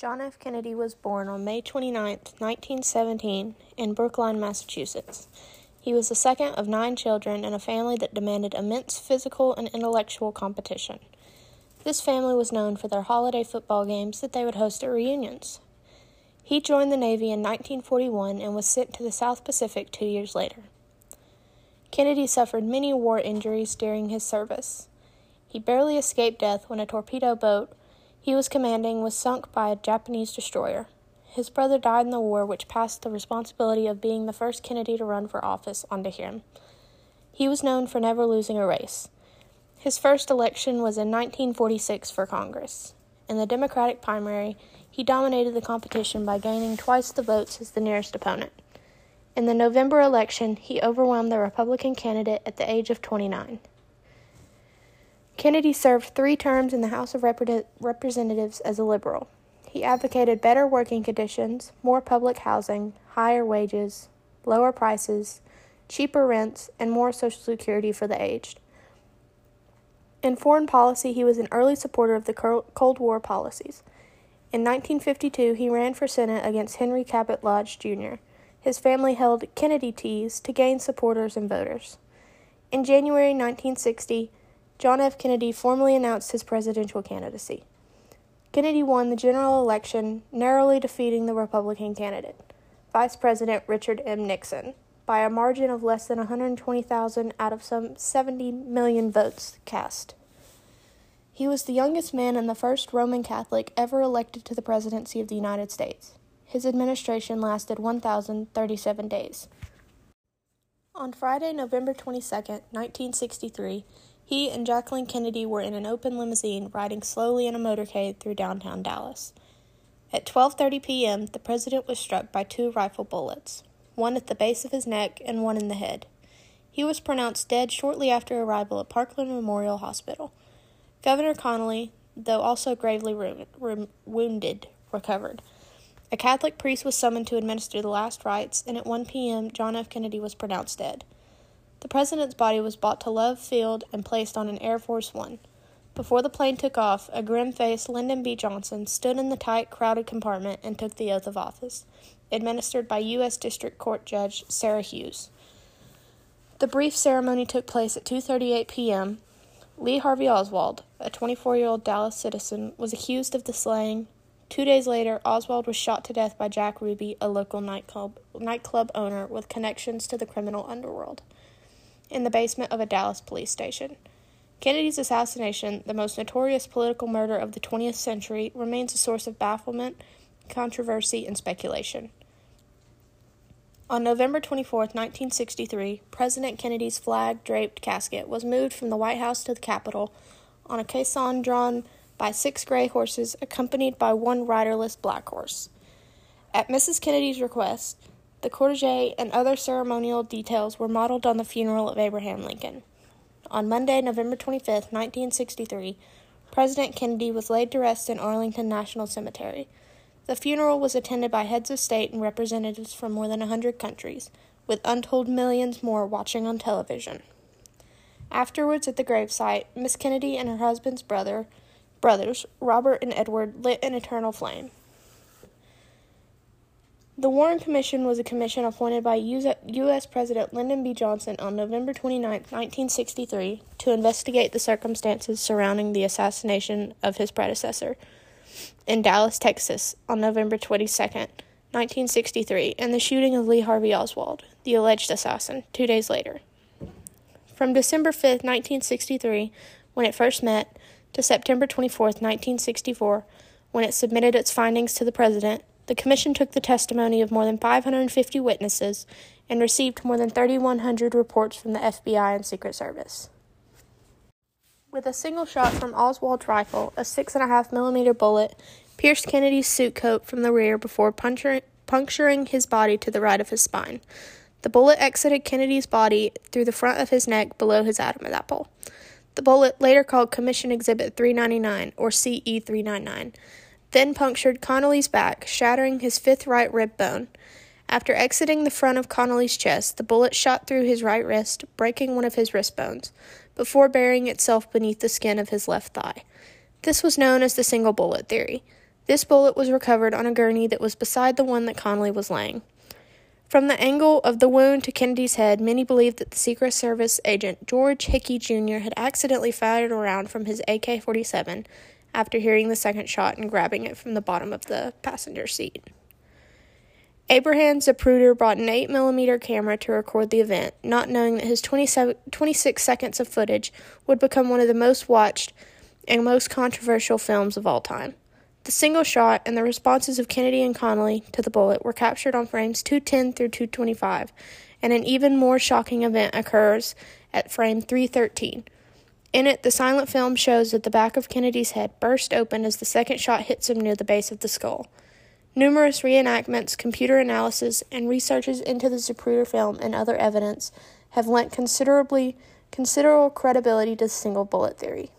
John F. Kennedy was born on May 29, 1917, in Brookline, Massachusetts. He was the second of nine children in a family that demanded immense physical and intellectual competition. This family was known for their holiday football games that they would host at reunions. He joined the Navy in 1941 and was sent to the South Pacific two years later. Kennedy suffered many war injuries during his service. He barely escaped death when a torpedo boat he was commanding was sunk by a Japanese destroyer. His brother died in the war, which passed the responsibility of being the first Kennedy to run for office onto him. He was known for never losing a race. His first election was in 1946 for Congress. In the Democratic primary, he dominated the competition by gaining twice the votes as the nearest opponent. In the November election, he overwhelmed the Republican candidate at the age of 29. Kennedy served three terms in the House of Rep- Representatives as a liberal. He advocated better working conditions, more public housing, higher wages, lower prices, cheaper rents, and more Social Security for the aged. In foreign policy, he was an early supporter of the Cold War policies. In 1952, he ran for Senate against Henry Cabot Lodge, Jr. His family held Kennedy teas to gain supporters and voters. In January 1960, John F. Kennedy formally announced his presidential candidacy. Kennedy won the general election, narrowly defeating the Republican candidate, Vice President Richard M. Nixon, by a margin of less than 120,000 out of some 70 million votes cast. He was the youngest man and the first Roman Catholic ever elected to the presidency of the United States. His administration lasted 1,037 days. On Friday, November 22, 1963, he and Jacqueline Kennedy were in an open limousine riding slowly in a motorcade through downtown Dallas. At 12:30 p.m., the president was struck by two rifle bullets, one at the base of his neck and one in the head. He was pronounced dead shortly after arrival at Parkland Memorial Hospital. Governor Connally, though also gravely wounded, recovered. A Catholic priest was summoned to administer the last rites, and at 1 p.m., John F. Kennedy was pronounced dead. The president's body was brought to Love Field and placed on an Air Force One. Before the plane took off, a grim faced Lyndon B. Johnson stood in the tight, crowded compartment and took the oath of office, administered by U.S. District Court Judge Sarah Hughes. The brief ceremony took place at 2:38 p.m. Lee Harvey Oswald, a 24-year-old Dallas citizen, was accused of the slaying. Two days later, Oswald was shot to death by Jack Ruby, a local nightclub nightclub owner with connections to the criminal underworld in the basement of a Dallas police station. Kennedy's assassination, the most notorious political murder of the 20th century, remains a source of bafflement, controversy, and speculation. On November 24, 1963, President Kennedy's flag draped casket was moved from the White House to the Capitol on a caisson drawn by six gray horses, accompanied by one riderless black horse. At Mrs. Kennedy's request, the cortege and other ceremonial details were modeled on the funeral of Abraham Lincoln. On Monday, November 25, 1963, President Kennedy was laid to rest in Arlington National Cemetery. The funeral was attended by heads of state and representatives from more than a hundred countries, with untold millions more watching on television. Afterwards, at the gravesite, Miss Kennedy and her husband's brother, brothers, Robert and Edward, lit an eternal flame. The Warren Commission was a commission appointed by U.S. President Lyndon B. Johnson on November 29, 1963, to investigate the circumstances surrounding the assassination of his predecessor in Dallas, Texas, on November 22, 1963, and the shooting of Lee Harvey Oswald, the alleged assassin, two days later. From December 5, 1963, when it first met, to September 24, 1964, when it submitted its findings to the President, the Commission took the testimony of more than 550 witnesses and received more than 3,100 reports from the FBI and Secret Service. With a single shot from Oswald's rifle, a 6.5 millimeter bullet pierced Kennedy's suit coat from the rear before puncturing, his body to the right of his spine. The bullet exited Kennedy's body through the front of his neck below his Adam's apple. The bullet, later called Commission Exhibit 399 or CE 399, then punctured Connally's back, shattering his fifth right rib bone. After exiting the front of Connally's chest, the bullet shot through his right wrist, breaking one of his wrist bones, before burying itself beneath the skin of his left thigh. This was known as the single bullet theory. This bullet was recovered on a gurney that was beside the one that Connally was laying. From the angle of the wound to Kennedy's head, many believed that the Secret Service agent George Hickey Jr. had accidentally fired a round from his AK 47 after hearing the second shot and grabbing it from the bottom of the passenger seat. Abraham Zapruder brought an 8mm camera to record the event, not knowing that his 26 seconds of footage would become one of the most watched and most controversial films of all time. The single shot and the responses of Kennedy and Connally to the bullet were captured on frames 210 through 225, and an even more shocking event occurs at frame 313. In it, the silent film shows that the back of Kennedy's head burst open as the second shot hits him near the base of the skull. Numerous reenactments, computer analysis, and researches into the Zapruder film and other evidence have lent considerably considerable credibility to the single bullet theory.